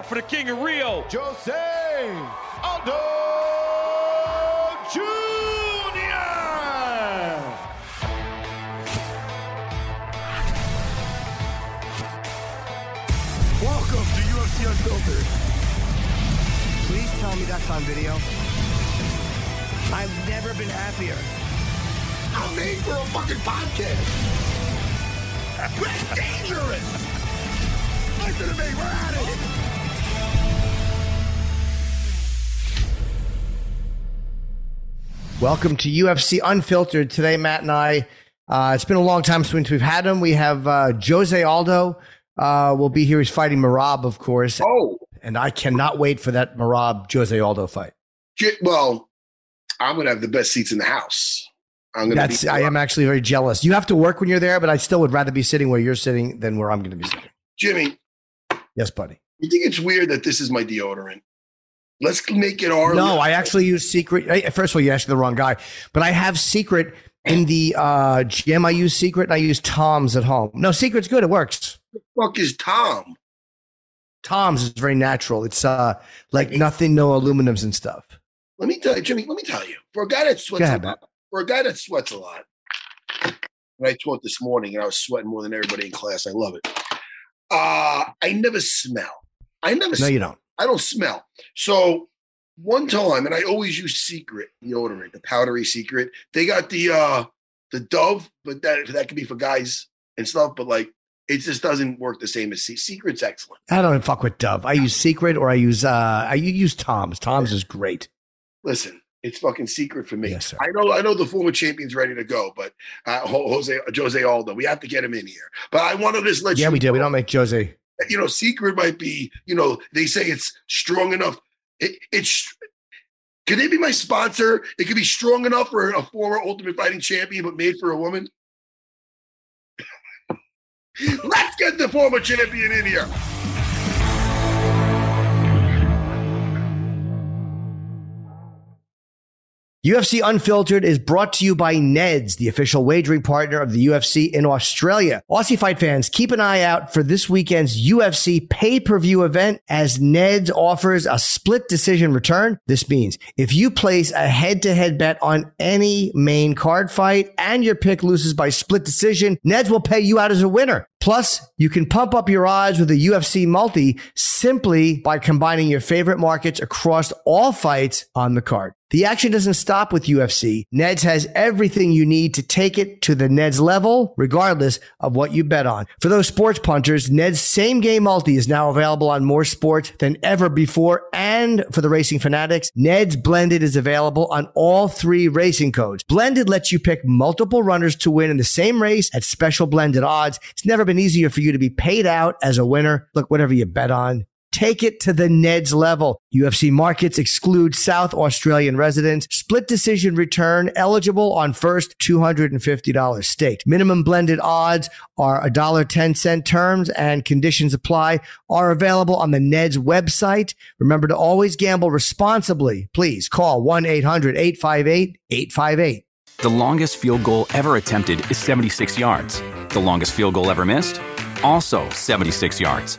Up for the king of Rio. Jose Aldo Jr. Welcome to UFC Unfiltered. Please tell me that's on video. I've never been happier. I'm made for a fucking podcast. We're dangerous. Listen to me, we're at it. Welcome to UFC Unfiltered. Today, Matt and I, uh, it's been a long time since we've had him. We have uh, Jose Aldo uh, will be here. He's fighting Merab, of course. Oh, And I cannot wait for that Merab Jose Aldo fight. well, I'm gonna have the best seats in the house. I'm gonna. That's be, I am actually very jealous. You have to work when you're there, but I still would rather be sitting where you're sitting than where I'm going to be sitting. Jimmy. Yes, buddy. You think it's weird that this is my deodorant? Let's make it our. No, I actually use secret. First of all, you asked the wrong guy, but I have secret in the uh, gym. I use secret. And I use Tom's at home. No, secret's good. It works. The fuck is Tom? Tom's is very natural. It's uh like nothing, no aluminums and stuff. Let me tell you, Jimmy. Let me tell you. For a guy that sweats ahead, a lot, for a guy that sweats a lot, and I taught this morning, and I was sweating more than everybody in class. I love it. Uh, I never smell. I never. No, smell. you don't. I don't smell. So one time, and I always use Secret deodorant, the powdery Secret. They got the uh the Dove, but that that could be for guys and stuff. But like, it just doesn't work the same as Secret's excellent. I don't fuck with Dove. I use Secret or I use uh I use Tom's. Tom's is great. Listen, it's fucking Secret for me. Yes, sir. I know, I know the former champion's ready to go, but uh, Jose Jose Aldo, we have to get him in here. But I want to just let Yeah, you we do. We don't make Jose. You know, secret might be, you know, they say it's strong enough. It, it's could they be my sponsor? It could be strong enough for a former Ultimate Fighting champion, but made for a woman. Let's get the former champion in here. UFC Unfiltered is brought to you by Neds, the official wagering partner of the UFC in Australia. Aussie fight fans, keep an eye out for this weekend's UFC pay-per-view event as Neds offers a split decision return. This means if you place a head-to-head bet on any main card fight and your pick loses by split decision, Neds will pay you out as a winner. Plus, you can pump up your odds with a UFC multi simply by combining your favorite markets across all fights on the card. The action doesn't stop with UFC. Neds has everything you need to take it to the Neds level, regardless of what you bet on. For those sports punters, Ned's same game multi is now available on more sports than ever before. And for the racing fanatics, Ned's blended is available on all three racing codes. Blended lets you pick multiple runners to win in the same race at special blended odds. It's never been easier for you to be paid out as a winner. Look, whatever you bet on, Take it to the Neds level. UFC markets exclude South Australian residents. Split decision return eligible on first $250 staked. Minimum blended odds are $1.10 terms and conditions apply are available on the Neds website. Remember to always gamble responsibly. Please call 1-800-858-858. The longest field goal ever attempted is 76 yards. The longest field goal ever missed? Also 76 yards.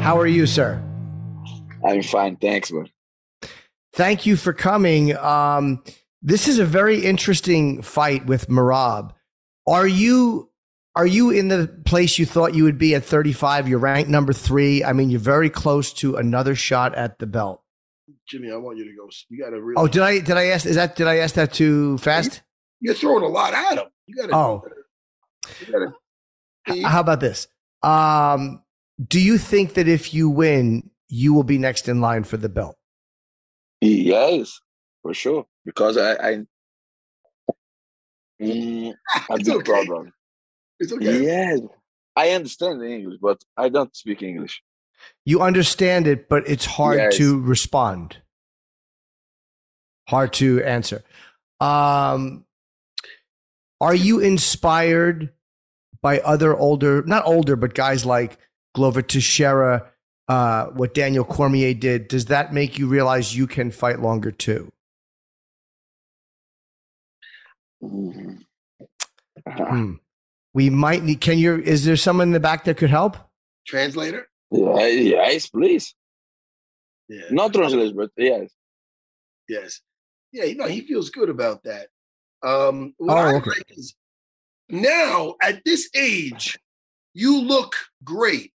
How are you, sir? I'm fine, thanks, bro. Thank you for coming. Um, this is a very interesting fight with Merab. Are you are you in the place you thought you would be at 35? You're ranked number three. I mean, you're very close to another shot at the belt. Jimmy, I want you to go. You got to really. Oh, did I did I ask? Is that did I ask that too fast? You're throwing a lot at him. You got to. Oh. You gotta, H- How about this? Um, do you think that if you win, you will be next in line for the belt? Yes, for sure. Because I, I mm, a It's big okay. problem. it's okay. Yes, I understand English, but I don't speak English. You understand it, but it's hard Yes. to respond. Hard to answer. Um, are you inspired by other older, not older, but guys like Glover Teixeira, uh, what Daniel Cormier did? Does that make you realize you can fight longer too? Mhm. Hmm. We might need. Can you? Is there someone in the back that could help? Translator. Yeah, yes, please. Yeah. Not translate, but yes. Yes. Yeah. You know, he feels good about that. Um, what Oh, I okay. like is now at this age, you look great.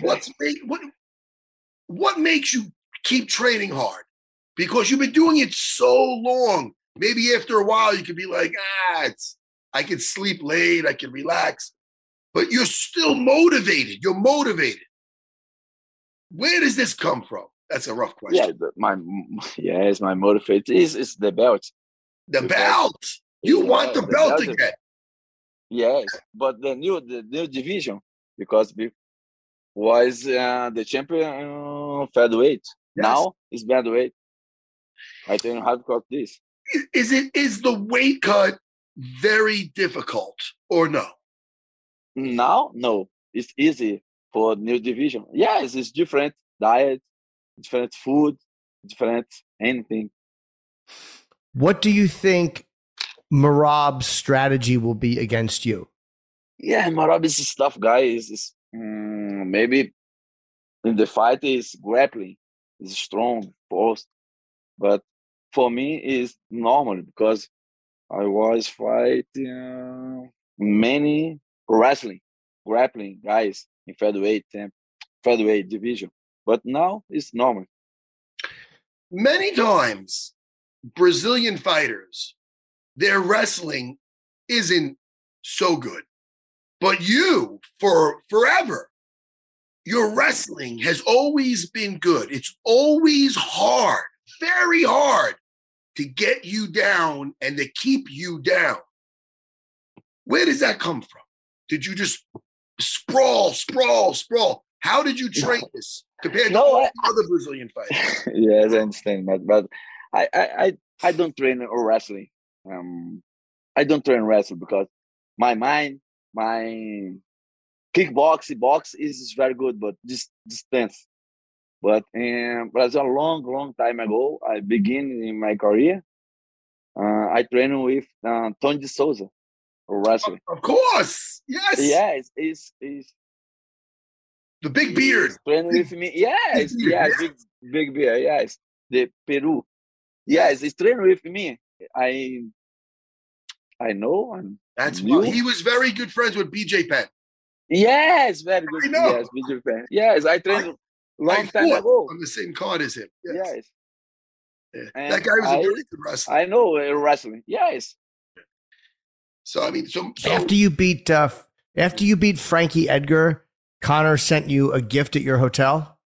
What's make, what what makes you keep training hard? Because you've been doing it so long. Maybe after a while you could be like, ah, it's I can sleep late, I can relax, but you're still motivated. You're motivated. Where does this come from? That's a rough question. Yeah, the, my yes, my motivate is is the belt. The Because- belt. You Yeah, want the the belt belt again. Yes, but the new the new division because be, was uh, the champion uh, featherweight. Yes. Now it's featherweight. I don't have got this. Is- it is the weight cut very difficult or no? Now, no, it's easy for new division. Yes, it's different diet, different food, different anything. What do you think Merab's strategy will be against you? Yeah, Merab is a tough guy. Is mm, maybe in the fight is grappling, is strong, fast. But for me, is normal because I was fighting many wrestling, grappling guys in featherweight and featherweight division. But now it's normal. Many times, Brazilian fighters, their wrestling isn't so good. But you, for forever, your wrestling has always been good. It's always hard, very hard to get you down and to keep you down. Where does that come from? Did you just sprawl, sprawl, sprawl? How did you train this compared to No, all I- other Brazilian fighters? yes, I understand that, but I, I, I, I don't train or wrestling. Um, I don't train wrestling because my mind, my kickboxing box is very good, but this distance. But um, Brazil, a long, long time ago, I begin in my career. Uh, I train with uh, Tony de Souza, or wrestling. Of course. Yes. Yes, it's, it's The big beard. Training with me. Yes, beard, yes, yeah. big big beer, yes. The Peru. Yes, he's training with me. I I know and That's You? why he was very good friends with BJ Penn. yes, very good. I know. Yes, Vijay Fan. Yes, I trained long I time fought ago. on the same card as him. Yes. Yes. Yeah. That guy was a I- very good wrestler. I know uh, wrestling. Yes. So I mean, so, so after you beat uh, after you beat Frankie Edgar, Conor sent you a gift at your hotel.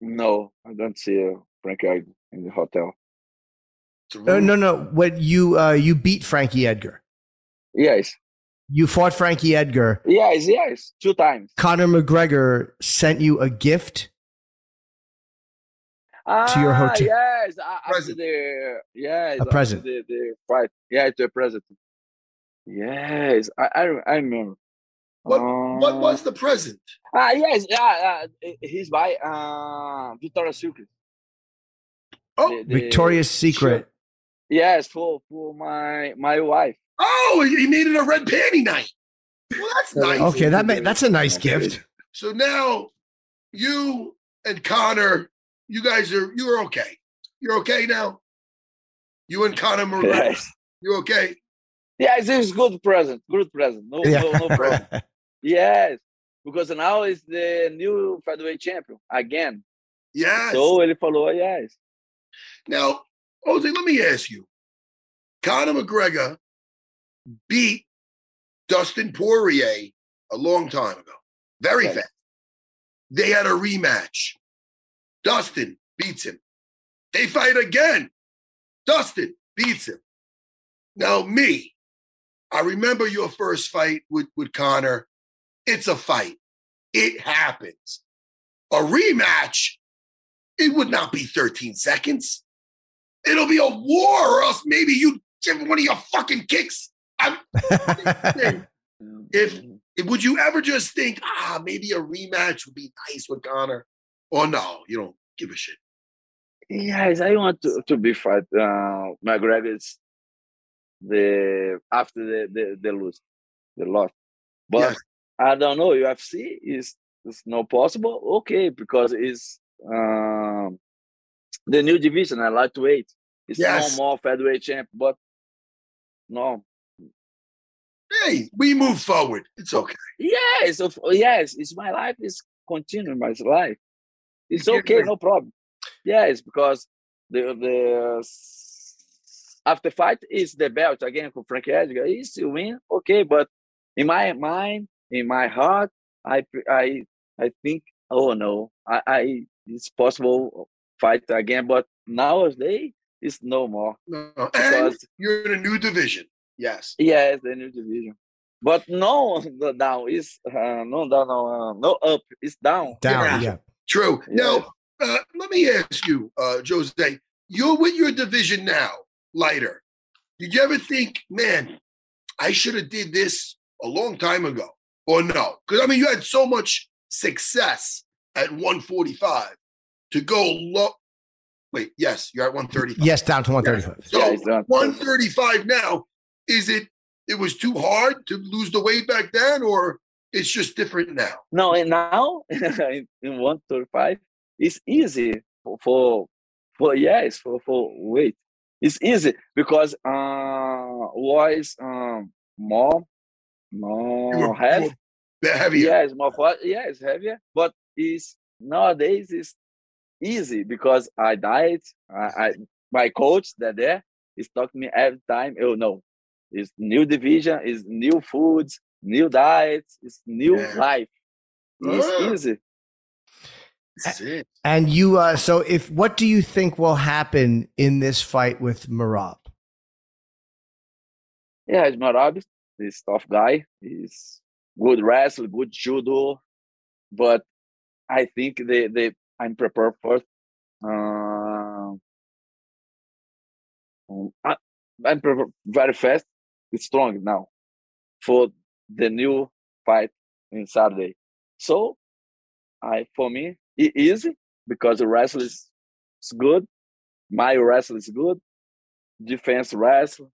No, I don't see a Frank Edgar in the hotel. Uh, no, no. What you uh, you beat Frankie Edgar. Yes. You fought Frankie Edgar. Yes, yes. Two times. Conor McGregor sent you a gift. Ah, your hotel- Yes, a- Present. the yes, A present. The, the fight. Yeah, to a present. Yes, I I, I remember. what Uh, what was the present? Ah, yes, yeah, uh, he's by uh Victoria's Secret. Oh, The- the Victoria's Secret. shirt. Yes, for for my my wife. Oh, he needed a red panty night. Well, that's uh, nice. Okay, that ma- that's a nice gift. So now you and Conor, you guys are you're okay. You're okay now. You and Conor McGregor, Yes, you okay? yes, it's a good present. Good present. No, no, no problem. Yes, because now is the new featherweight champion again. Yes. So ele falou, yes. Now, Jose, let me ask you. Conor McGregor beat Dustin Poirier a long time ago. Very Right. fast. They had a rematch. Dustin beats him. They fight again. Dustin beats him. Now, me, I remember your first fight with, with Conor. It's a fight. It happens. A rematch, it would not be 13 seconds. It'll be a war, or else maybe you give one of your fucking kicks. I'm, If- would you ever just think, ah, maybe a rematch would be nice with Conor? Or no, you don't give a shit. Yes, I want to, to be fight uh McGregor's the after the the, the lose the loss. But Yes. I don't know, UFC is is not possible. Okay, because it's um the new division I like to wait. It's Yes. no more featherweight champ, but no. Hey, we move forward. It's okay. Yes, of yes, it's my life is continuing my life. It's okay, no problem. Yes, because the the after fight is the belt again for Frank Edgar. He still win, okay, but in my mind, in my heart, I I I think, oh no, I, I it's possible fight again, but nowadays it's no more No, and you're in a new division. Yes. Yes, the new division. But no, the down is uh, no down, no, uh, no up. It's down. Down, Yeah. yeah. True. Yeah. Now, uh, let me ask you, uh, Jose, you're with your division now, lighter. Did you ever think, man, I should have did this a long time ago? Or no? Because I mean, you had so much success at 145 to go low. Wait, yes, you're at 135. Yes, down to 135. So Yeah, it's 135 now, is it it was too hard to lose the weight back then, or it's just different now? No, and now in, in one thirty five, it's easy for, for for yes for for weight. It's easy because uh was um more You more were heavy. more heavier. Yes, more fat. Yeah, it's heavier, but it's nowadays it's easy because I diet. I, I my coach that there is talking to me every time. Oh no, it's new division, it's new foods, new diets, it's new Yeah. life. It's easy. This. And you, uh, so if what do you think will happen in this fight with Merab? Yeah, it's Merab. He's tough guy. He's good wrestler, good judo, but I think they they I'm prepared for. Uh, um, I, I'm prepared very fast, strong now for the new fight in Saturday. So, I for me it easy because the wrestle is, is good. My wrestle is good. Defense wrestle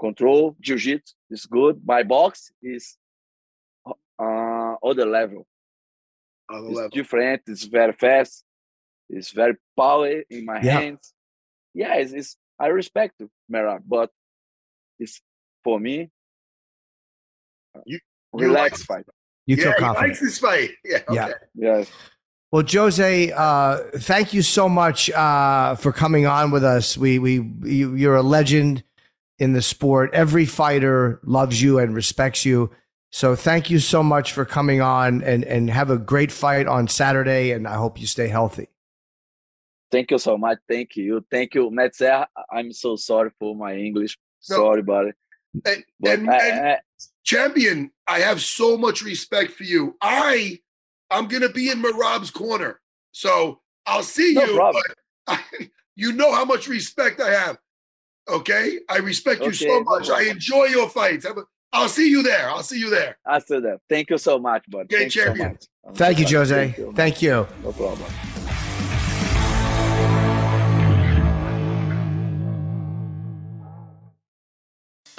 control, jiu-jitsu is good. My box is uh other level. On the It's level. different. It's very fast. It's very power in my Yeah. hands. Yeah, it's, it's I respect Mera, but it's for me. You- you relax like- fight. You yeah, feel he confident. likes this fight. Yeah. Okay. Yeah. Yes. Well, Jose, uh, thank you so much uh, for coming on with us. We we you, you're a legend in the sport. Every fighter loves you and respects you. So thank you so much for coming on and and have a great fight on Saturday. And I hope you stay healthy. Thank you so much. Thank you. Thank you, Matt. I'm so sorry for my English. No. Sorry about it. And, and, I- and champion, I have so much respect for you. I I'm gonna be in Merab's corner, so I'll see No you. But I, you know how much respect I have. Okay, I respect you Okay, so no much. I enjoy your fights. Have a- I'll see you there. I'll see you there. after that, thank you so much, but Okay, thank you so champion. much. I'm Thank you. Jose. Thank you. Thank you. No problem.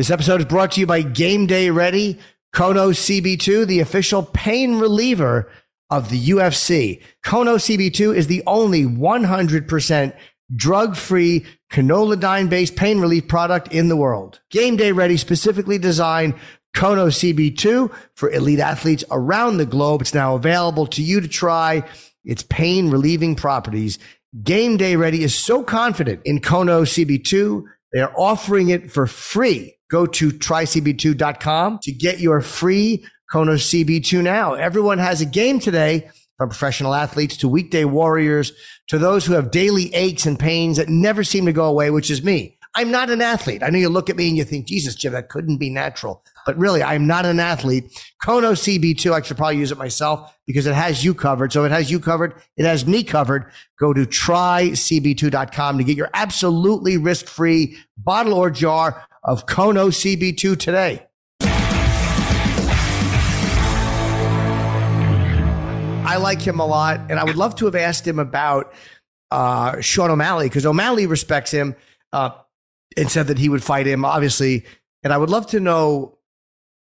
This episode is brought to you by Game Day Ready, Kono CB2, the official pain reliever of the UFC. Kono CB2 is the only 100% drug free canolidine based pain relief product in the world. Game Day Ready specifically designed Kono CB2 for elite athletes around the globe. It's now available to you to try its pain relieving properties. Game Day Ready is so confident in Kono CB2, they are offering it for free. Go to trycb2.com to get your free Kono CB2 now. Everyone has a game today from professional athletes to weekday warriors to those who have daily aches and pains that never seem to go away, which is me. I'm not an athlete. I know you look at me and you think, Jesus, Jim, that couldn't be natural. But really, I'm not an athlete. Kono CB2, I should probably use it myself because it has you covered. So it has you covered. It has me covered. Go to trycb2.com to get your absolutely risk free bottle or jar of Kono CB2 today. I like him a lot, and I would love to have asked him about uh, Sean O'Malley because O'Malley respects him uh, and said that he would fight him, obviously. And I would love to know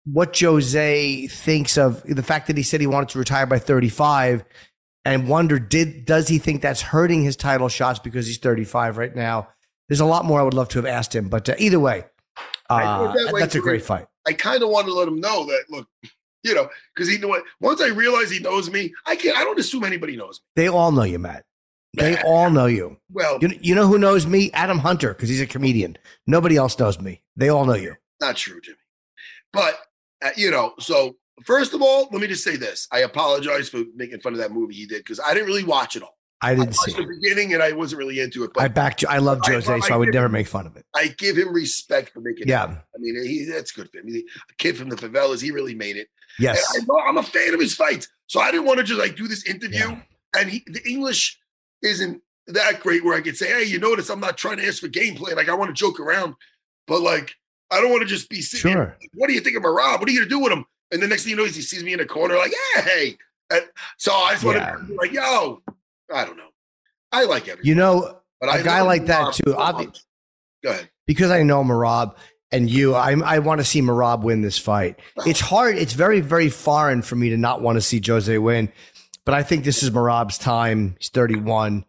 what Jose thinks of the fact that he said he wanted to retire by 35 and wonder did does he think that's hurting his title shots because he's 35 right now there's a lot more i would love to have asked him but uh, either way uh, that that's a great fight I kind of want to let him know that look, you know, because he know what. Once I realize he knows me, I can't. I don't assume anybody knows me. they all know you matt they all know you Well, you, you know who knows me adam hunter because he's a comedian nobody else knows me they all know you not true, Jimmy. But uh, you know, so first of all, let me just say this: I apologize for making fun of that movie he did because I didn't really watch it all. I I didn't see watched the it beginning and I wasn't really into it, but i backed you i love jose I so i would did. never make fun of it I give him respect for making. it. yeah I mean, he that's good for him. He, a kid from the favelas, he really made it. yes And I, I'm a fan of his fights, so I didn't want to just like do this interview. Yeah. And he, the English isn't that great where I could say, "Hey, you notice I'm not trying to ask for gameplay. Like I want to joke around, but like I don't want to just be sitting. sure What do you think of Rob? What are you gonna do with him? And the next thing you know, he sees me in the corner, like, "Yeah, hey." And so I just want Yeah. to be like, "Yo, I don't know. I like everything, you know but a I guy like that Rob too, obvi- Go ahead. because I know Merab and you, I, I want to see Merab win this fight. It's hard. It's very, very foreign for me to not want to see Jose win. But I think this is Merab's time. He's 31.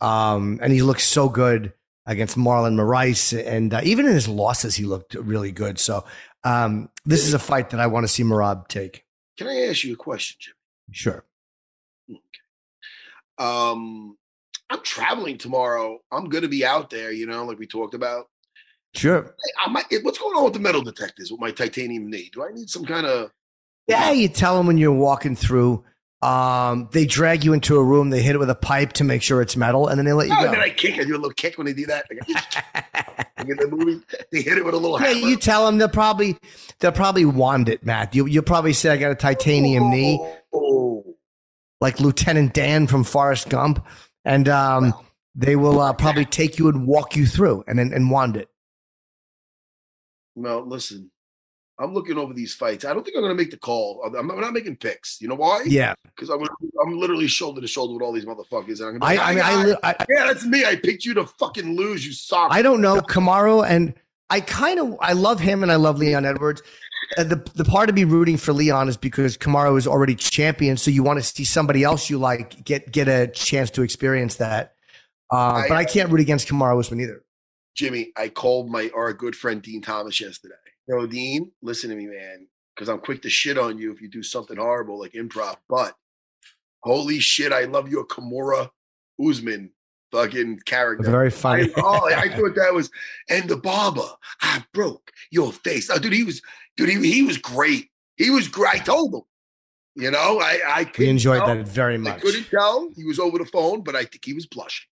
Um, and he looks so good against Marlon Moraes. And uh, even in his losses, he looked really good. So um, this is a fight that I want to see Merab take. Can I ask you a question, Jim? Sure. Um, I'm traveling tomorrow. I'm going to be out there, you know, like we talked about. Sure. I might, what's going on with the metal detectors with my titanium knee? Do I need some kind of Yeah, you tell them when you're walking through. Um, they drag you into a room. They hit it with a pipe to make sure it's metal, and then they let you Oh, go. then I kick. I do a little kick when they do that. Like, in the movie, they hit it with a little Yeah, hammer. you tell them they'll probably they'll probably wand it, Matt. You you'll probably say I got a titanium knee, Oh, like Lieutenant Dan from Forrest Gump, and um, they will uh, probably take you and walk you through, and then and wand it. well, listen. I'm looking over these fights. I don't think I'm going to make the call. I'm I'm not making picks. You know why? Yeah, Because I'm, I'm literally shoulder to shoulder with all these motherfuckers. And I'm I I mean I, "Ah, li- I yeah, that's me. I picked you to fucking lose. You suck. I don't know Kamaru, and I kind of I love him, and I love Leon Edwards. Uh, the the part of me rooting for Leon is because Kamaru is already champion, so you want to see somebody else you like get get a chance to experience that. Uh, but I can't root against Kamaru Usman either. Jimmy, I called my our good friend Din Thomas yesterday. Yo, Din, listen to me, man, because I'm quick to shit on you if you do something horrible like improv. But holy shit, I love your Kamaru Usman fucking character. Very I, funny. oh, I thought that was and the barber. I broke your face. Oh, dude, he was dude, he, he was great. He was great. I told him. You know, I I we enjoyed tell. that very I much. couldn't tell. He was over the phone, but I think he was blushing.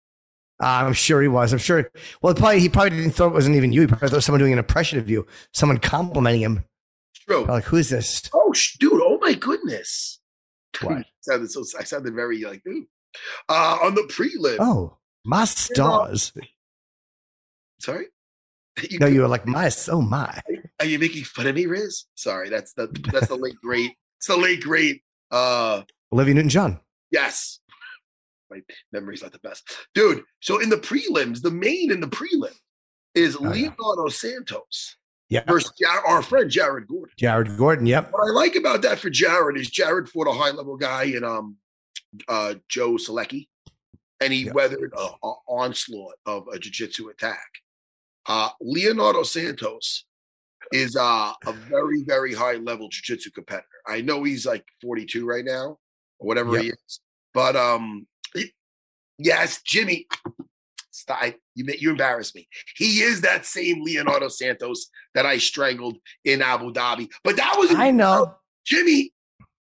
Uh, I'm sure he was. I'm sure. Well, probably he probably didn't thought it wasn't even you. He probably thought someone doing an impression of you, someone complimenting him. True. Like, who's this? Oh, sh- dude! Oh my goodness! What? sounded so. I sounded very like, dude. Uh, on the prelim. Oh, my stars. Sorry. You, No, you were like my. Oh my. are you making fun of me, Riz? Sorry, that's the that's the late great. It's the late great. Uh, Olivia Newton-John. yes. My memory's not the best, dude. So in the prelims, the main in the prelim is Oh, yeah. Leonardo Santos Yeah. versus Jar- our friend Jared Gordon. Jared Gordon. Yep. What I like about that for Jared is Jared fought a high level guy in um uh Joe Solecki, and he Yeah. weathered a, a onslaught of a jiu-jitsu attack. Uh Leonardo Santos is uh a very, very high level jiu-jitsu competitor. I know he's like 42 right now, or whatever he is. But um he- yes, Jimmy. Stop. You you embarrass me. He is that same Leonardo Santos that I strangled in Abu Dhabi. But that was I know. Jimmy,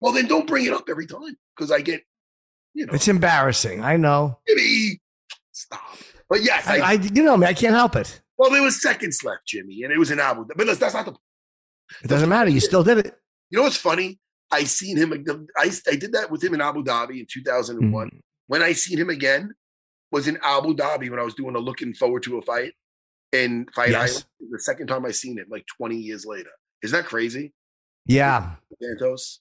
well, then don't bring it up every time because I get, you know, It's embarrassing. I know. Jimmy, stop. But yes, I, I, I you know me. I can't help it. Well, there was seconds left, Jimmy, and it was an album. But listen, that's not the. It doesn't matter. You still did it. You know what's funny? I seen him. I I did that with him in Abu Dhabi in 2001. Mm. When I seen him again, was in Abu Dhabi when I was doing a looking forward to a fight in Fight Yes. Island. The second time I seen it, like 20 years later. Isn't that crazy, Yeah, Santos?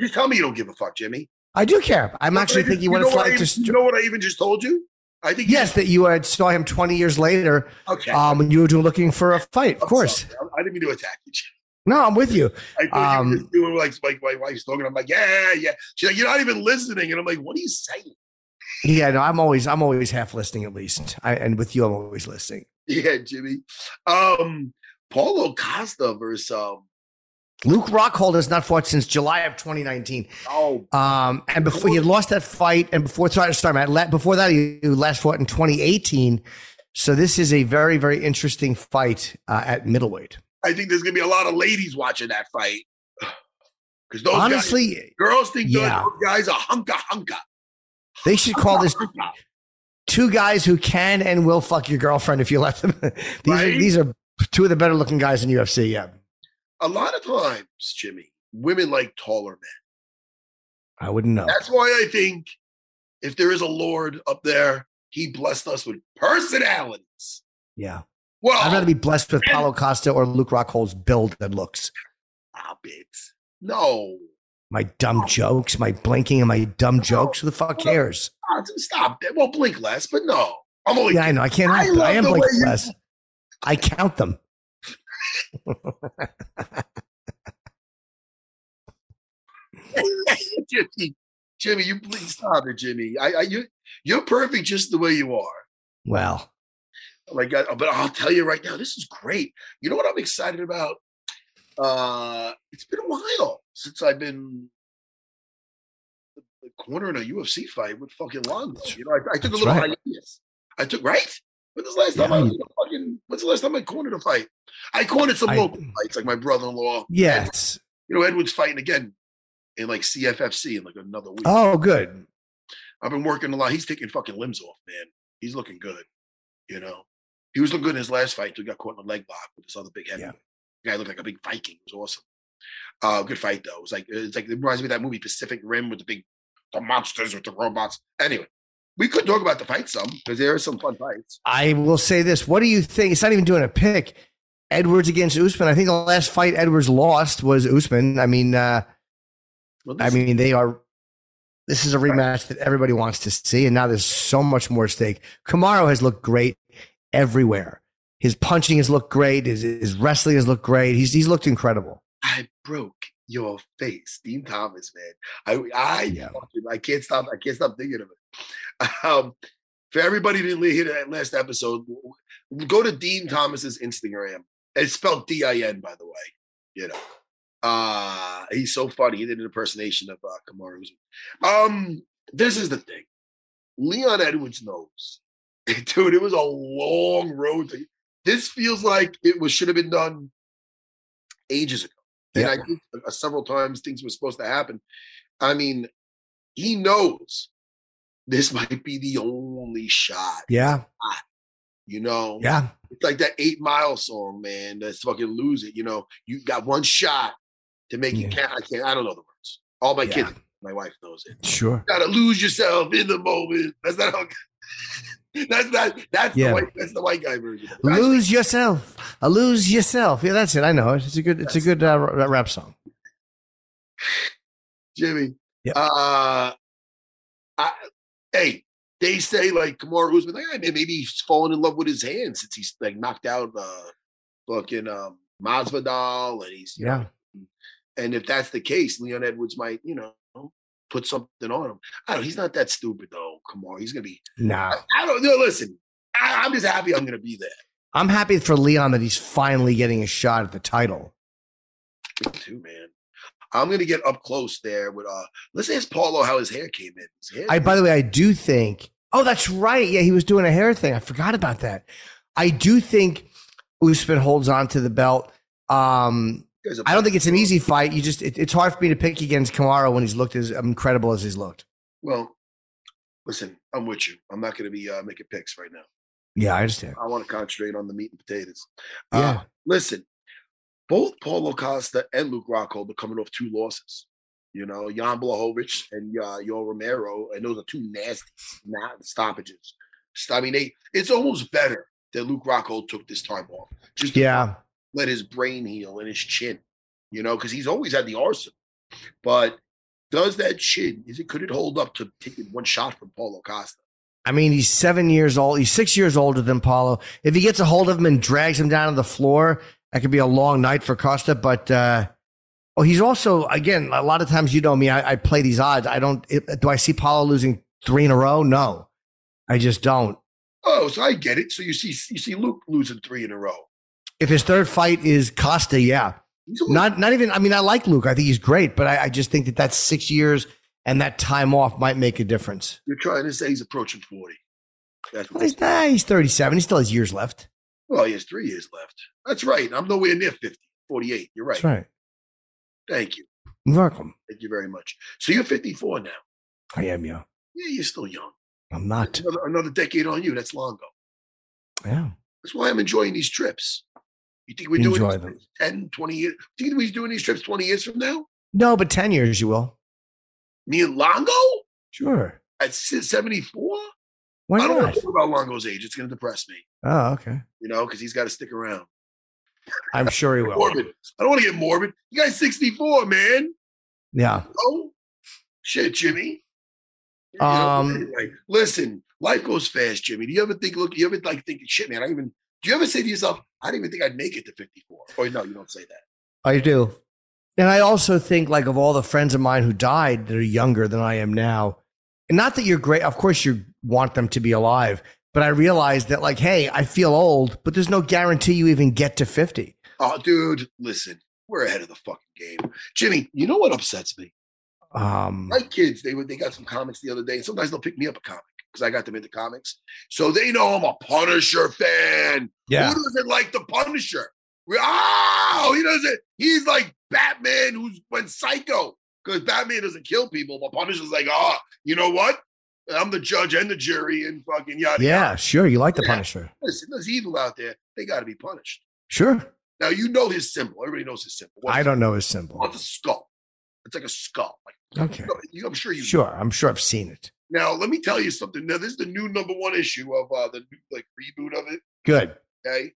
Just tell me you don't give a fuck, Jimmy. I do care. I'm But actually thinking you what know it's I like even- to. You know what I even just told you? I think Yes, that you had saw him 20 years later Okay. um, when you were doing, looking for a fight. Of I'm course. sorry. I didn't mean to attack you. No, I'm with you. I thought you Um, were doing like, like my wife's talking. I'm like, yeah, yeah. She's like, you're not even listening. And I'm like, what are you saying? Yeah, no, I'm always I'm always half listening at least. I, and with you, I'm always listening. Yeah, Jimmy. Um, Paulo Costa versus um, Luke Rockhold has not fought since July of 2019. oh, Um, and before he had lost that fight, and before sorry, sorry, before that he last fought in 2018. So this is a very very interesting fight uh, at middleweight. I think there's gonna be a lot of ladies watching that fight because those Honestly, guys, girls think yeah. those guys are hunka hunka. they should call this Hunka. two guys who can and will fuck your girlfriend if you let them. these are these are two of the better looking guys in UFC. Yeah, A lot of times, Jimmy, women like taller men. I wouldn't know. That's why I think if there is a Lord up there, He blessed us with personalities. Yeah, Well, I'd rather be blessed with Paulo Costa or Luke Rockhold's build than looks. stop it. No, My dumb jokes, my blinking, and my dumb jokes. Who the fuck cares? Ah, stop that. Well, blink less, but no. I'm only. Yeah, I know. I can't I. I am blinking blink way you- less. I count them. Jimmy, Jimmy, you please stop it, Jimmy. I, I you, you're perfect just the way you are. Well, Oh my God! But I'll tell you right now, this is great. You know what I'm excited about? Uh, it's been a while since I've been the, the corner in a UFC fight with fucking Longo. You know, I, I took a little right. hiatus. I took right. When's the last time Yeah, I was in a fucking? When's the last time I cornered a fight? I cornered some I- local fights, like my brother-in-law. yes. You know, Edwards fighting again in like CFFC in like another week. Oh, good. I've been working a lot. He's taking fucking limbs off, man. He's looking good. You know, he was looking good in his last fight. He got caught in a leg lock with this other big heavyweight. Guy looked like a big Viking. It was awesome. Uh, good fight though. It was like it's like it reminds me of that movie Pacific Rim with the big the monsters with the robots. Anyway, we could talk about the fight some because there are some fun fights. I will say this. What do you think? It's not even doing a pick. Edwards against Usman. I think the last fight Edwards lost was Usman. I mean, uh, Well, I mean, they are. This is a rematch that everybody wants to see, and now there's so much more stake. Kamaru has looked great everywhere. His punching has looked great. His, his wrestling has looked great. He's he's looked incredible. I broke your face, Din Thomas, man. I I Yeah. I can't stop. I can't stop thinking of it. Um, for everybody who didn't hear that last episode, go to Din Thomas's Instagram. It's spelled D-I-N, by the way. You know, uh, he's so funny. He did an impersonation of uh, Kamaru Usman. Um, this is the thing. Leon Edwards knows, dude. It was a long road. To, this feels like it was should have been done ages ago. And. I think uh, several times things were supposed to happen. I mean, he knows this might be the only shot. Yeah, You know, yeah, it's like that eight mile song, man. That's fucking lose it. You know, you got one shot to make Yeah. it count. I can't. I don't know the words. All my Yeah. kids, my wife knows it. sure. Gotta lose yourself in the moment. That's not how. That's not. That's Yeah. the white. That's the white guy version. Lose yourself. Uh, lose yourself. Yeah, that's it. I know it. It's a good. It's a good uh, rap song. Jimmy. Yep. Uh, I, hey, they say like Kamaru Usman, like, "Hey, man, maybe he's fallen in love with his hand since he's like knocked out uh, fucking um, Masvidal, and he's you know, Yeah. and if that's the case, Leon Edwards might you know put something on him. I don't. He's not that stupid though. Kamaru, he's gonna be. Nah. I, I don't know. Listen, I, I'm just happy I'm gonna be there I'm happy for Leon that he's finally getting a shot at the title. Me too, man. I'm gonna get up close there with uh. Let's ask Paulo how his hair came in. His hair I, by the way, I do think. Oh, that's right. Yeah, he was doing a hair thing. I forgot about that. I do think Usman holds on to the belt. Um, I don't think it's an easy fight. You just it, it's hard for me to pick against Kamaru when he's looked as incredible as he's looked. Well, listen, I'm with you. I'm not going to be uh, making picks right now. Yeah, I understand. I want to concentrate on the meat and potatoes. Yeah. Uh, listen, both Paulo Costa and Luke Rockhold are coming off two losses. You know, Jan Blachowicz and uh, Yoel Romero, and those are two nasty stoppages. I mean, they, it's almost better that Luke Rockhold took this time off. Just Yeah. Let his brain heal and his chin, you know, because he's always had the arsenal. But does that chin, is it could it hold up to taking one shot from Paulo Costa? I mean, he's seven years old. He's six years older than Paulo. If he gets a hold of him and drags him down to the floor, that could be a long night for Costa. But uh, oh, he's also again a lot of times you know me. I, I play these odds. I don't. It, do I see Paulo losing three in a row? No, I just don't. Oh, so I get it. So you see, you see Luke losing three in a row. If his third fight is Costa, yeah, He's a little- not not even. I mean, I like Luke. I think he's great, but I, I just think that that six years and that time off might make a difference. You're trying to say he's approaching forty. That's what Well, he's, nah, he's 37. He still has years left. well, he has three years left. That's right. I'm nowhere near 50, 48. You're right. That's right. Thank you. You're welcome. Thank you very much. So you're 54 now. I am, yeah. Yeah, you're still young. I'm not. Another, another decade on you. That's long ago. Yeah. That's why I'm enjoying these trips. You think we're Enjoy doing them. this 10, 20 years? Do you think we're doing these trips 20 years from now? No, but 10 years you will. Me and Longo Sure. at 74? Why I don't want to talk about Longo's age. It's going to depress me, Oh, okay. you know, because he's got to stick around. I'm sure he will. Morbid. I don't want to get morbid. You guys 64, man. Yeah. Oh, shit, Jimmy. You know, Um, anyway, listen, life goes fast, Jimmy. Do you ever think, look, you ever like think, shit, man, I even, do you ever say to yourself, I didn't even think I'd make it to 54? Or no, you don't say that. I do. And I also think, like, of all the friends of mine who died that are younger than I am now, and not that you're great, of course, you want them to be alive, but I realized that, like, hey, I feel old, but there's no guarantee you even get to 50. Oh, dude, listen, we're ahead of the fucking game. Jimmy, you know what upsets me? Um, My kids, they were they got some comics the other day, and sometimes they'll pick me up a comic because I got them into comics. So they know I'm a Punisher fan. yeah. Who doesn't like the Punisher? We- Oh, he doesn't. He's like Batman who's went psycho because Batman doesn't kill people, but Punisher's like, oh, you know what? I'm the judge and the jury and fucking yada. Yeah, yada. sure. You like the Yeah. Punisher. Listen, there's evil out there. They got to be punished. Sure. Now you know his symbol. Everybody knows his symbol. What's I don't know his symbol. It's a skull. It's like a skull. Like Okay. you- I'm sure you. Sure. I'm sure I've seen it. Now let me tell you something. Now this is the new number one issue of uh, the new, like reboot of it. Good. Okay.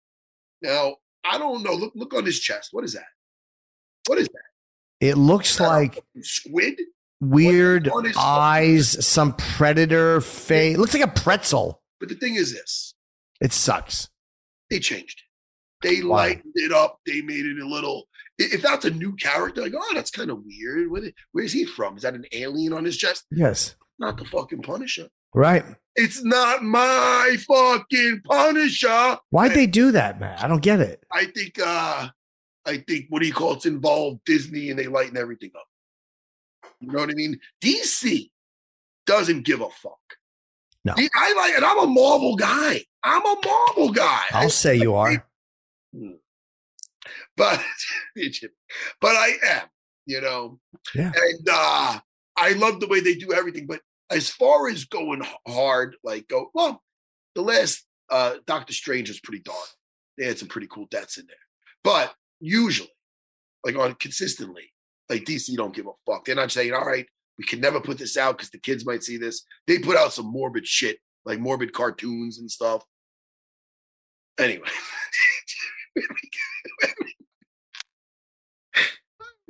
Now I don't know. Look, look on his chest. What is that? What is that? It looks that like squid. weird eyes, some predator face. It looks like a pretzel. But the thing is this: It sucks. they changed it. They lightened it up. They made it a little. If that's a new character, like, oh, that's kind of weird. Where, where's he from? Is that an alien on his chest? Yes. Not the fucking Punisher. Right. It's not my fucking Punisher. Why'd they do that, man? I don't get it. I think uh I think what do you call it's involved Disney and they lighten everything up. You know what I mean? DC doesn't give a fuck. No. I like and I'm a Marvel guy. I'm a Marvel guy. I'll say you are. but but I am, you know. Yeah. And uh I love the way they do everything. But as far as going hard, like go well, the last uh Doctor Strange was pretty dark. They had some pretty cool deaths in there. But usually, like on consistently, like DC don't give a fuck. They're not saying, all right, we can never put this out because the kids might see this. They put out some morbid shit, like morbid cartoons and stuff. Anyway.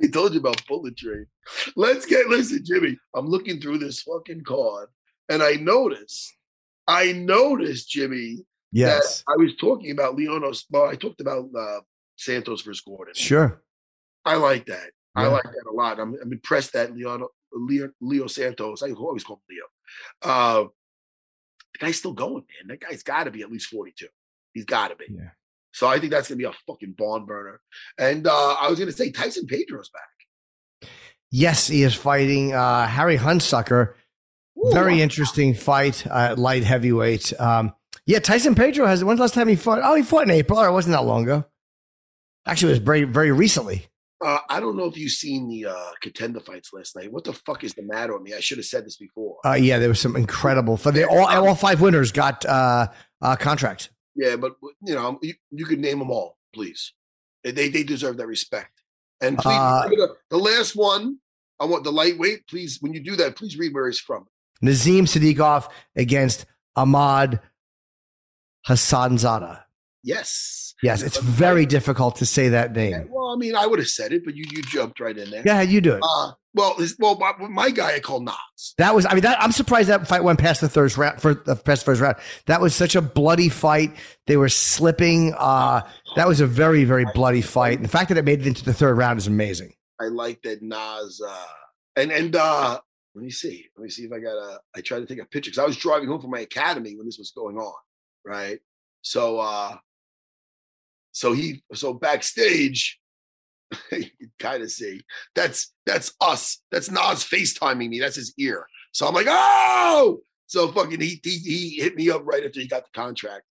I told you about Bullet Train. Let's get listen, Jimmy. I'm looking through this fucking card, and I noticed, I noticed, Jimmy, Yes. that I was talking about Leonos. Well, I talked about uh, Santos versus Gordon. Sure. I like that. I like that a lot. I'm, I'm impressed that Leon, Leo, Leo Santos. I always call him Leo. Uh, the guy's still going, man. That guy's got to be at least 42. He's got to be. Yeah. So I think that's gonna be a fucking barn burner. And uh, I was gonna say Tyson Pedro's back. Yes, he is fighting uh, Harry Hunsucker. Ooh, Very wow. interesting fight, uh, light heavyweight. Um, yeah, Tyson Pedro has. When's the last time he fought? Oh, he fought in April, or it wasn't that long ago. Actually, it was very, very recently. Uh, I don't know if you've seen the uh, contender fights last night. What the fuck is the matter with me? I should have said this before. Uh, yeah, there was some incredible. For they all, all five winners got uh, uh, contracts. Yeah, but you know, you, you could name them all, please. They they, deserve that respect. And please, Uh, the, the last one, I want the lightweight. Please, when you do that, please read where he's from. Nazim Sadykhov against Ahmad Hassanzada. Yes. Yes, it's very difficult to say that name. well, I mean, I would have said it, but you you jumped right in there. Yeah, you do it. Uh, well, well, my, my guy I call Nas. That was, I mean, that, I'm surprised that fight went past the third round, for the past first round. That was such a bloody fight. They were slipping. Uh, that was a very, very bloody fight. And the fact that it made it into the third round is amazing. I like that Nas uh and and uh let me see. Let me see if I got a I tried to take a picture because I was driving home from my academy when this was going on, right? So uh so he so backstage you kind of see that's that's us. That's Nas FaceTiming me. That's his ear. So I'm like, oh so fucking he he, he hit me up right after he got the contract.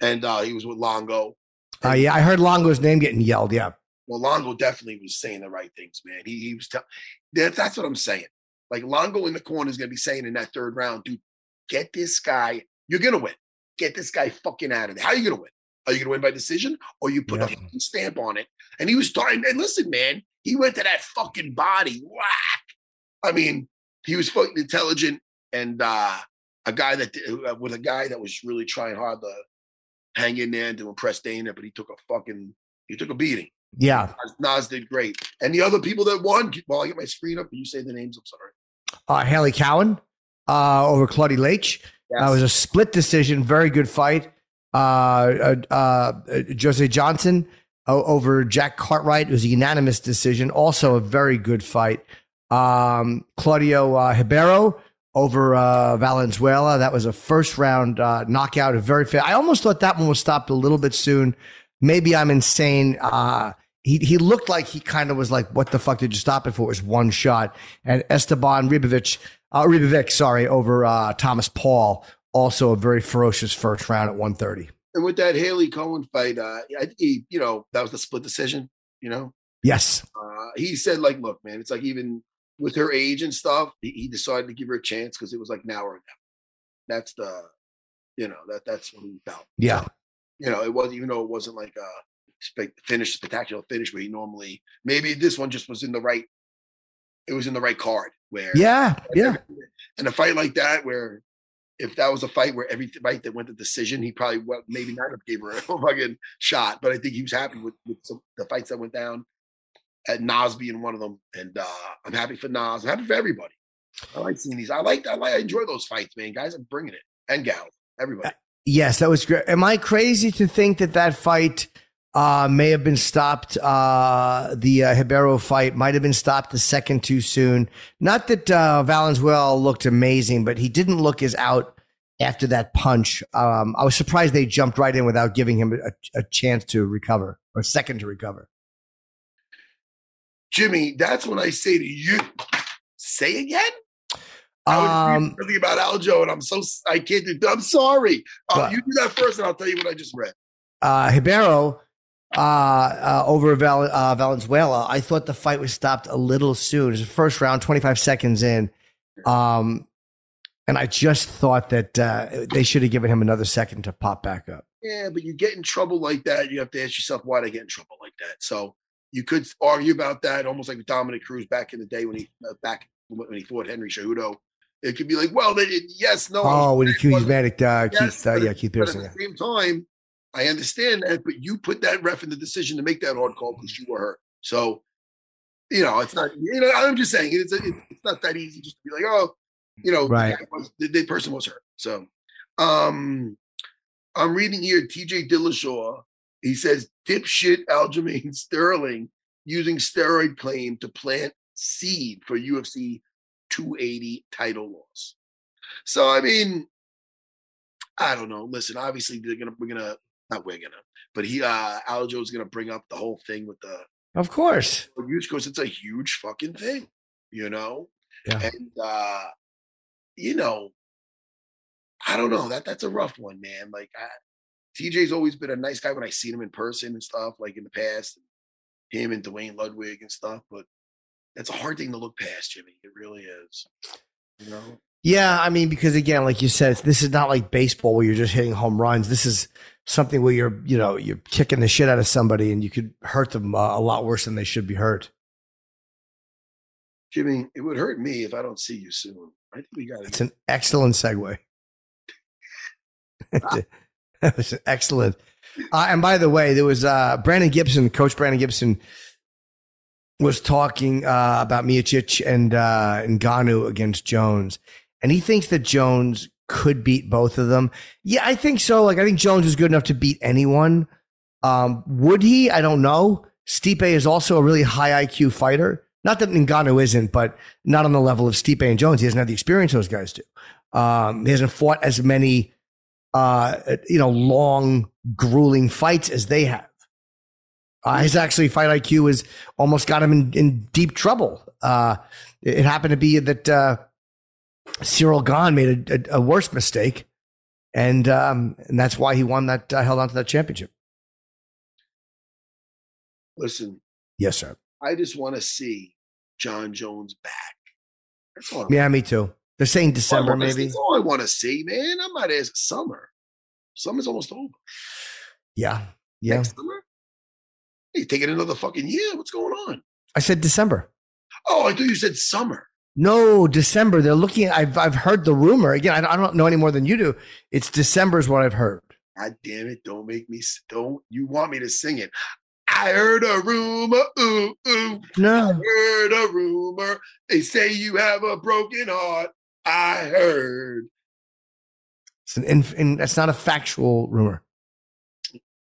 And uh he was with Longo. Uh, yeah, I heard Longo's name getting yelled. Yeah. Well, Longo definitely was saying the right things, man. He he was telling that, that's what I'm saying. Like Longo in the corner is gonna be saying in that third round, dude, get this guy. You're gonna win. Get this guy fucking out of there. How are you gonna win? Are you gonna win by decision or you put Yeah. a stamp on it? And he was starting. And listen, man, he went to that fucking body. Whack. I mean, he was fucking intelligent and uh a guy that uh, with a guy that was really trying hard to hang in there and to impress Dana, but he took a fucking he took a beating. Yeah. Nas- Nas did great. And the other people that won, while I get my screen up, can you say the names? I'm sorry. Uh, Hailey Cowan uh, over Claudia Leite. That was a split decision. Very good fight. Uh, uh, uh, Jose Johnson over Jack Cartwright. It was a unanimous decision. Also a very good fight. Um, Claudio uh, Ribeiro over uh, Valenzuela. That was a first round uh, knockout. A very fair. I almost thought that one was stopped a little bit soon. Maybe I'm insane. Uh, he, he looked like he kind of was like, what the fuck did you stop it for? It was one shot. And Esteban Ribovic, uh, Ribovic, sorry, over uh, Thomas Paul. Also a very ferocious first round at 130. and with that Hailey Cowan fight, uh, he, you know, that was the split decision. You know, Yes. Uh, he said, like, look, man, it's like even with her age and stuff, he, he decided to give her a chance because it was like now or never. That's the, you know, that that's what he felt. Yeah. So, you know, it was even though it wasn't like a spe- finish, spectacular finish where he normally maybe this one just was in the right. It was in the right card where Yeah. Yeah. and a fight like that where if that was a fight where every fight that went to decision, he probably well, maybe not gave her a fucking shot. But I think he was happy with, with some, the fights that went down. At Nas being one of them, and uh, I'm happy for Nas. I'm happy for everybody. I like seeing these. I like. I like. I enjoy those fights, man. Guys are bringing it, and gals, everybody. Yes, that was great. Am I crazy to think that that fight uh, may have been stopped? Uh, the uh, Ribeiro fight might have been stopped a second too soon. Not that uh, Valenzuela looked amazing, but he didn't look as out after that punch. Um, I was surprised they jumped right in without giving him a, a chance to recover or a second to recover. Jimmy, that's when I say to you, say again. I was Um, really about Aljo, and I'm so I can't do. I'm sorry. Uh, What? you do that first, and I'll tell you what I just read. uh, Ribeiro uh, uh, over Val- uh, Valenzuela, I thought the fight was stopped a little soon. It was the first round, 25 seconds in. Um, and I just thought that uh, they should have given him another second to pop back up. Yeah, but you get in trouble like that, you have to ask yourself why they get in trouble like that. So you could argue about that, almost like Dominick Cruz back in the day when he uh, back when he fought Henry Cejudo. It could be like, well, they did, yes, no. Oh, when he wasn't- was mad at uh, Yes, Keith, uh, yeah, Keith But at the yeah. same time, I understand that, but you put that ref in the decision to make that hard call because you were hurt. So, you know, it's not. You know, I'm just saying it's it's not that easy just to be like, oh, you know, Right. the, was, the, the person was hurt. So, um, I'm reading here. T.J. Dillashaw. He says dipshit Aljamain Sterling using steroid claim to plant seed for UFC 280 title loss. So I mean, I don't know. Listen, obviously they're gonna we're gonna not we're gonna, but he uh Aljo's gonna bring up the whole thing with the Of course. use because it's a huge fucking thing, you know? Yeah. And uh, you know, I don't know. That that's a rough one, man. Like I, TJ's always been a nice guy when I seen him in person and stuff, like in the past. Him and Duane Ludwig and stuff, but that's a hard thing to look past, Jimmy. It really is. You know? Yeah, I mean, because again, like you said, this is not like baseball where you're just hitting home runs. This is something where you're, you know, you're kicking the shit out of somebody and you could hurt them uh, a lot worse than they should be hurt. Jimmy, it would hurt me if I don't see you soon. I think we got It's an excellent segue. that was excellent. Uh, and by the way, there was uh, Brandon Gibson, Coach Brandon Gibson, was talking uh, about Miocic and uh, and Ngannou against Jones, and he thinks that Jones could beat both of them. Yeah, I think so. Like, I think Jones is good enough to beat anyone. Um, would he? I don't know. Stipe is also a really high IQ fighter. Not that Ngannou isn't, but not on the level of Stipe and Jones. He doesn't have the experience those guys do. Um, he hasn't fought as many, uh, you know, long, grueling fights as they have. Uh, his actually fight IQ has almost got him in, in deep trouble. Uh, it, it happened to be that uh, Ciryl Gane made a, a, a worse mistake, and um, and that's why he won that, uh, held on to that championship. listen. Yes, sir. I just want to see Jon Jones back. That's all. Yeah, me too. They're saying December, I maybe. That's all I want to see, man. I'm not asking summer. Summer's almost over. Yeah, yeah. Next summer? Hey, taking another fucking year. What's going on? I said December. Oh, I thought you said summer. No, December. They're looking. At, I've I've heard the rumor again. I, don't know any more than you do. It's December is what I've heard. God damn it! Don't make me. Don't you want me to sing it? I heard a rumor. Ooh, ooh. No, I Heard a rumor. They say you have a broken heart. I heard. it's an inf- in, that's not a factual rumor.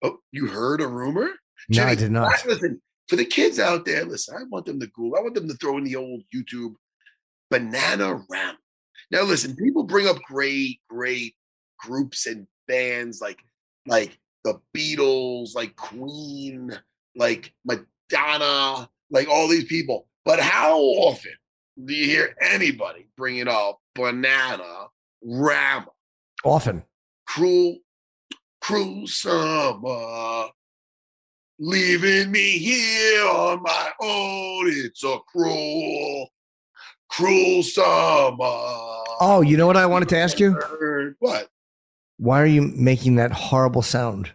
Oh, you heard a rumor? No, I did not. I- listen, for the kids out there, listen, I want them to Google. I want them to throw in the old YouTube banana ram. Now, listen, mm-hmm. people bring up great, great groups and bands like like the Beatles, like Queen, like Madonna, like all these people. But how often do you hear anybody bringing up banana ram? Often. Cruel, cruel summer. Leaving me here on my own. It's a cruel, cruel summer. Oh, you know what I wanted to ask you? What? Why are you making that horrible sound?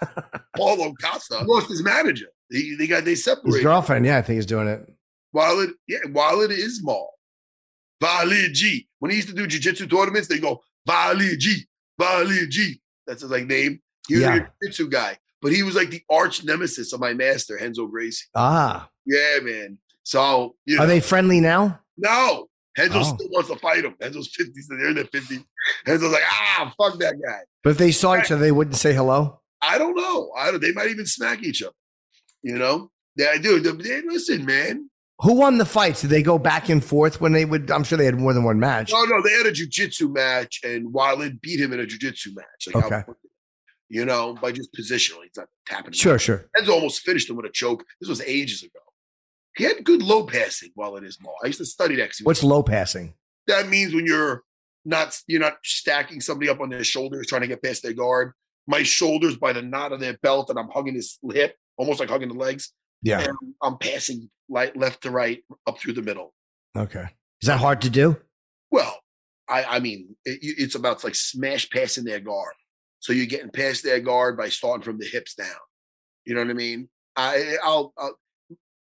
Paulo Costa lost his manager. They, they got they separated. His girlfriend, yeah, I think he's doing it. Wallid yeah, Wallid is Ismail. Vali G. When he used to do jiu-jitsu tournaments, they go Vali G, Vali G. That's his like name. He was Yeah. a jiu-jitsu guy, but he was like the arch nemesis of my master, Renzo Gracie. Ah, Yeah, man. So you know, are they friendly now? no. Renzo Oh. still wants to fight him. Renzo's 50, so they're in their 50s. Renzo's like, ah, fuck that guy. But if they saw each other, they wouldn't say hello. I don't know. I don't, they might even smack each other. You know? Yeah, dude. They, they- listen, man. Who won the fights? Did they go back and forth when they would? I'm sure they had more than one match. No, no, they had a jujitsu match, and Wallid beat him in a jujitsu match. Like, Okay. how- you know, by just positionally, he's not tapping. him. Sure, sure. Enzo almost finished him with a choke. This was ages ago. He had good low passing while it is more. I used to study that. 'cause he was- What's low passing? that means when you're not you're not stacking somebody up on their shoulders trying to get past their guard. My shoulders by the knot of their belt, and I'm hugging his hip, almost like hugging the legs. Yeah. And I'm passing light left to right up through the middle. Okay. Is that hard to do? Well, I, I mean, it, it's about like smash passing their guard. So you're getting past their guard by starting from the hips down. You know what I mean? I, I'll, I'll,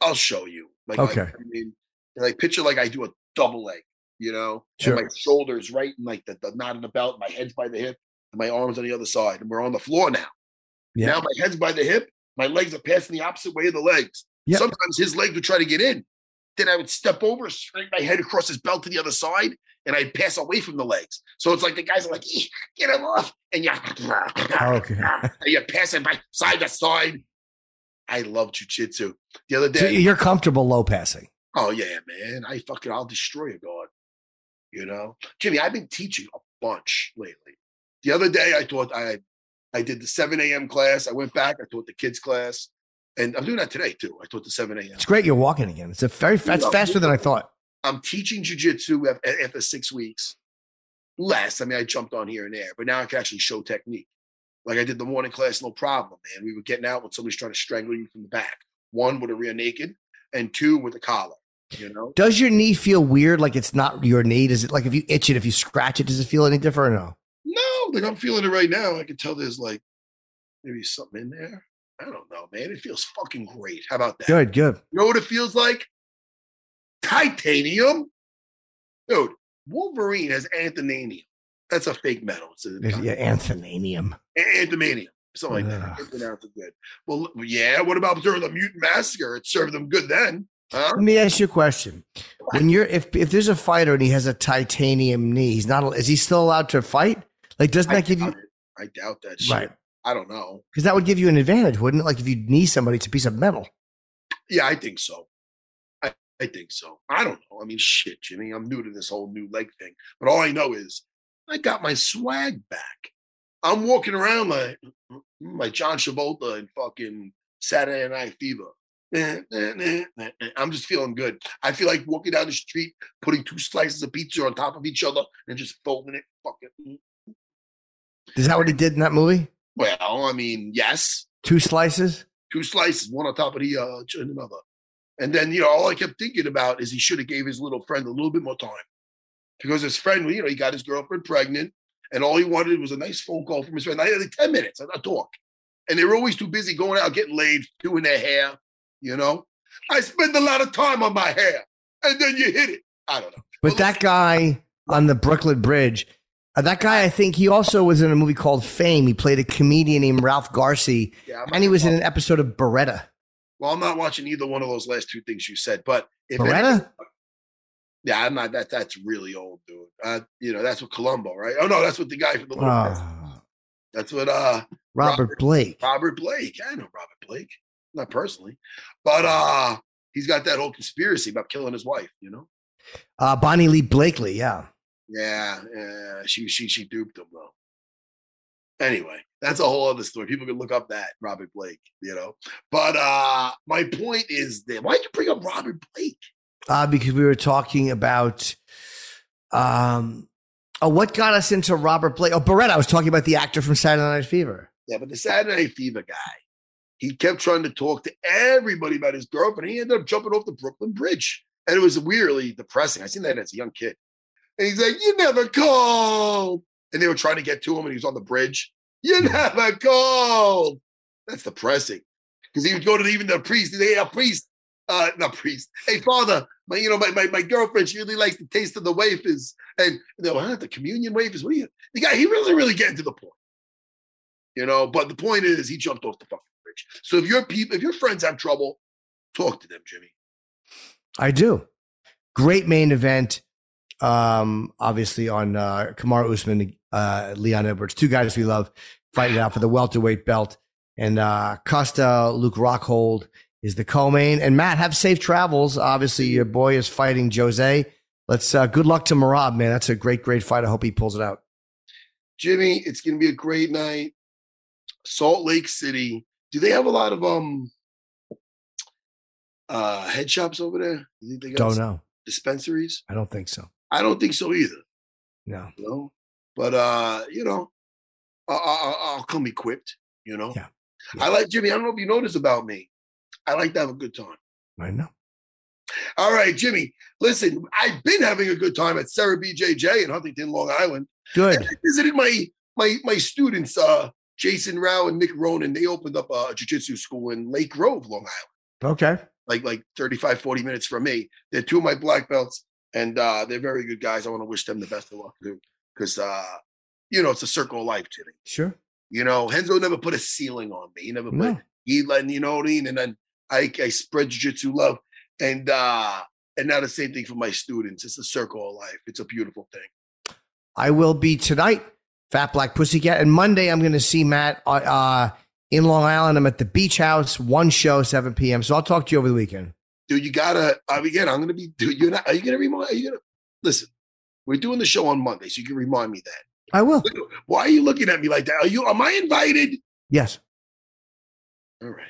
I'll show you. Like, Okay. I, I mean, like picture like I do a double leg. You know, Sure. and my shoulders right in like the, the knot in the belt, my head's by the hip, and my arms on the other side, and we're on the floor now. Yeah. Now my head's by the hip, my legs are passing the opposite way of the legs. Yeah. Sometimes his leg would try to get in. Then I would step over, straight my head across his belt to the other side, and I'd pass away from the legs. So it's like the guys are like, "Eh, get him off. And you're, Okay. and you're passing by side to side. I love jujitsu. The other So day, you're comfortable low passing. oh yeah, man. I fucking I'll destroy a guard. You know? Jimmy, I've been teaching a bunch lately. The other day I taught I I did the 7 a.m. class. I went back, I taught the kids class. And I'm doing that today too. I taught the 7 a.m. It's great you're walking again. It's a very that's Yeah. faster than I thought. I'm teaching jujitsu af- after six weeks. Less. I mean, I jumped on here and there, but now I can actually show technique. Like I did the morning class, no problem, man. We were getting out when somebody's trying to strangle you from the back. One with a rear naked, and two with a collar. You know? Does your knee feel weird? Like it's not your knee? Does it like if you itch it, if you scratch it, does it feel any different or no? No, like I'm feeling it right now. I can tell there's like maybe something in there. I don't know, man. It feels fucking great. How about that? Good, good. You know what it feels like? Titanium. Dude, Wolverine has anthenanium. That's a fake metal. It's a, Yeah, anthenanium. Antimanium. Something like that. Ugh. can't good. Well, yeah. What about during the mutant massacre? It served them good then. Huh? Let me ask you a question. When you're if if there's a fighter and he has a titanium knee, he's not is he still allowed to fight? Like doesn't I that give you it. I doubt that shit. right? I don't know. Because that would give you an advantage, wouldn't it? Like if you knee somebody, it's a piece of metal. Yeah, I think so. I, I think so. I don't know. I mean, shit, Jimmy. I'm new to this whole new leg thing. But all I know is I got my swag back. I'm walking around like like John Travolta and fucking Saturday Night Fever. I'm just feeling good. I feel like walking down the street, putting two slices of pizza on top of each other and just folding it. Fucking. Is that what he did in that movie? Well, I mean, yes, Two slices? two slices, one on top of the uh, another. And then you know, all I kept thinking about is he should have gave his little friend a little bit more time because his friend, you know, he got his girlfriend pregnant, and all he wanted was a nice phone call from his friend. I had like ten minutes, I talk, and they were always too busy going out getting laid, doing their hair. You know, I spend a lot of time on my hair, and then you hit it. I don't know. But Well, that guy on the Brooklyn Bridge, uh, that guy, I think he also was in a movie called Fame. He played a comedian named Ralph Garci, Yeah, and he was in an episode of Baretta. Well, I'm not watching either one of those last two things you said, but if Baretta? Yeah, I'm not. That that's really old, dude. Uh, you know, that's what Columbo, right? Oh no, that's what the guy from the Oh, That's what uh Robert Robert- Blake. Robert Blake. I know Robert Blake, not personally, but uh he's got that whole conspiracy about killing his wife. You know? Uh, Bonnie Lee Blakely, yeah. Yeah, yeah. She she she duped him though. Anyway, that's a whole other story. People can look up that Robert Blake. You know, but uh my point is that why'd you bring up Robert Blake? Uh, because we were talking about um, oh, what got us into Robert Blake? Oh, Baretta. I was talking about the actor from Saturday Night Fever. Yeah, but the Saturday Night Fever guy, he kept trying to talk to everybody about his girlfriend. He ended up jumping off the Brooklyn Bridge. And it was weirdly depressing. I seen that as a young kid. And he's like, You never called. And they were trying to get to him and he was on the bridge. You never called. That's depressing. Because he would go to even the priest. Hey, a priest, uh, not priest. Hey, father, my, you know, my, my, my girlfriend, she really likes the taste of the wafers. And go, huh, the communion wafers? What are you? The guy, he really, really getting to the point. You know, but the point is he jumped off the fucking bridge. So if your people, if your friends have trouble, talk to them, Jimmy. I do. Great main event. Um, obviously on uh, Kamaru Usman, uh, Leon Edwards, two guys we love fighting out for the welterweight belt. And uh, Costa, Luke Rockhold is the co-main. And Matt, have safe travels. Obviously, your boy is fighting Jose. Let's uh, good luck to Merab, man. That's a great, great fight. I hope he pulls it out. Jimmy, it's gonna be a great night. Salt Lake City. Do they have a lot of um uh head shops over there? You think they got Don't know. dispensaries? I don't think so. I don't think so either. No. Know, but uh, you know, I, I, I'll come equipped. You know, Yeah. I like Jimmy. I don't know if you know this about me. I like to have a good time. I know. All right, Jimmy. Listen, I've been having a good time at Serra BJJ in Huntington, Long Island. Good. I visited my my my students, uh, Jason Rao and Nick Ronan. They opened up a jiu-jitsu school in Lake Grove, Long Island, Okay. like like 35, 40 minutes from me. They're two of my black belts, and uh, they're very good guys. I want to wish them the best of luck too, because uh, you know it's a circle of life, Jimmy. Sure. You know, Renzo never put a ceiling on me. He never put No. he let you know what I mean. And then I I spread jiu-jitsu love, and uh, and now the same thing for my students. It's a circle of life. It's a beautiful thing. I will be tonight, Fat Black Pussycat. And Monday, I'm going to see Matt uh, uh, in Long Island. I'm at the Beach House, one show, 7 p.m. So I'll talk to you over the weekend. dude, you gotta. I mean, again, I'm gonna be. Dude, you're not. Are you gonna remind? Are you gonna listen? We're doing the show on Monday, so you can remind me that. I will. Why are you looking at me like that? Are you? Am I invited? Yes. All right.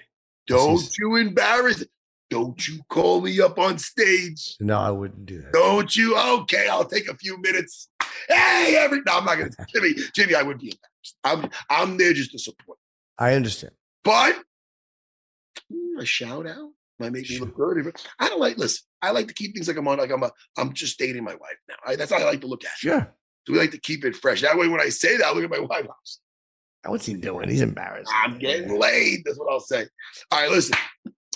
Don't is- you embarrass. Don't you call me up on stage. No, I wouldn't do that. Don't you? Okay, I'll take a few minutes. Hey, every no, I'm not gonna. Jimmy, Jimmy, I would be embarrassed. I'm I'm there just to support. I understand. But mm, a shout out might make me look good. I don't like. Listen, I like to keep things like I'm on. Like I'm a. I'm just dating my wife now. I, that's how I like to look at. it. Sure. So we like to keep it fresh. That way, when I say that, I look at my wife. What's he doing? He's embarrassed. I'm getting laid. That's what I'll say. All right, listen.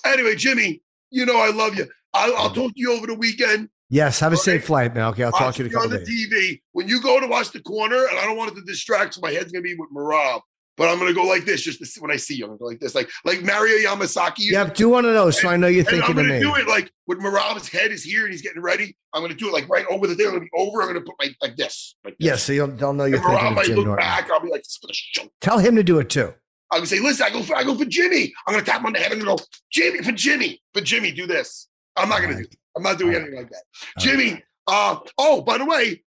Anyway, Jimmy, you know I love you. I'll, I'll talk to you over the weekend. Yes. Have a Okay. safe flight, man. Okay. I'll talk to you in a couple on the days. TV. When you go to watch the corner, and I don't want it to distract, so my head's gonna be with Merab. But I'm gonna go like this, just see, when I see you. I'm gonna go like this, like like Mario Yamasaki. Yep. Do one of those so I know you're And I'm thinking gonna do it like when Merab's head is here and he's getting ready. I'm gonna do it like right over the thing. I'm gonna be over. I'm gonna put my like this. Like this. Yes. So you'll, they'll know you're And Merab thinking of might Jim look Norton. back. I'll be like, "This is for the show." Tell him to do it too. I'm gonna say, listen, I go for I go for Jimmy. I'm gonna tap him on the head. I'm go, Jimmy, for Jimmy, for Jimmy, do this. I'm not gonna do. I'm not doing All right. anything like that. All Jimmy. Uh oh, by the way,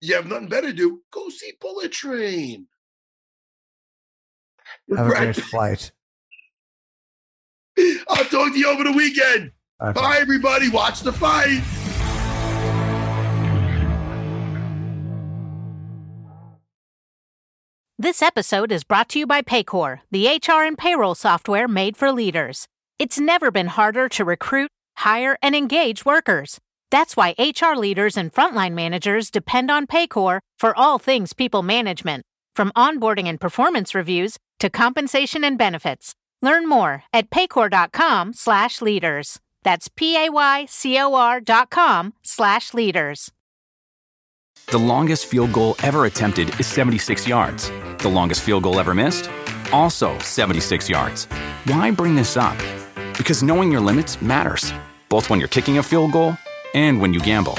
you have nothing better to do. Go see Bullet Train. Have a great flight. I'll talk to you over the weekend. All right, Bye, everybody. Watch the fight. This episode is brought to you by Paycor, the HR and payroll software made for leaders. It's never been harder to recruit, hire, and engage workers. That's why HR leaders and frontline managers depend on Paycor for all things people management, from onboarding and performance reviews to compensation and benefits. Learn more at paycor.com slash leaders. That's p a y c o r dot com slash leaders. The longest field goal ever attempted is 76 yards. The longest field goal ever missed? Also 76 yards. Why bring this up? Because knowing your limits matters, both when you're kicking a field goal and when you gamble.